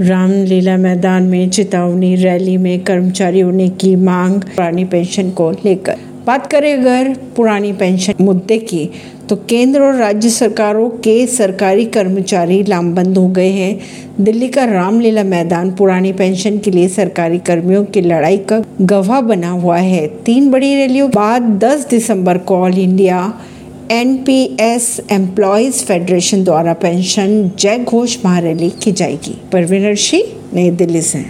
रामलीला मैदान में चेतावनी रैली में कर्मचारियों ने की मांग पुरानी पेंशन को लेकर। बात करें अगर पुरानी पेंशन मुद्दे की तो केंद्र और राज्य सरकारों के सरकारी कर्मचारी लामबंद हो गए हैं। दिल्ली का रामलीला मैदान पुरानी पेंशन के लिए सरकारी कर्मियों की लड़ाई का गवाह बना हुआ है। तीन बड़ी रैलियों बाद 10 दिसंबर को all India NPS employees federation द्वारा पेंशन जय घोष महारैली की जाएगी। परवीन सिंह नई दिल्ली से।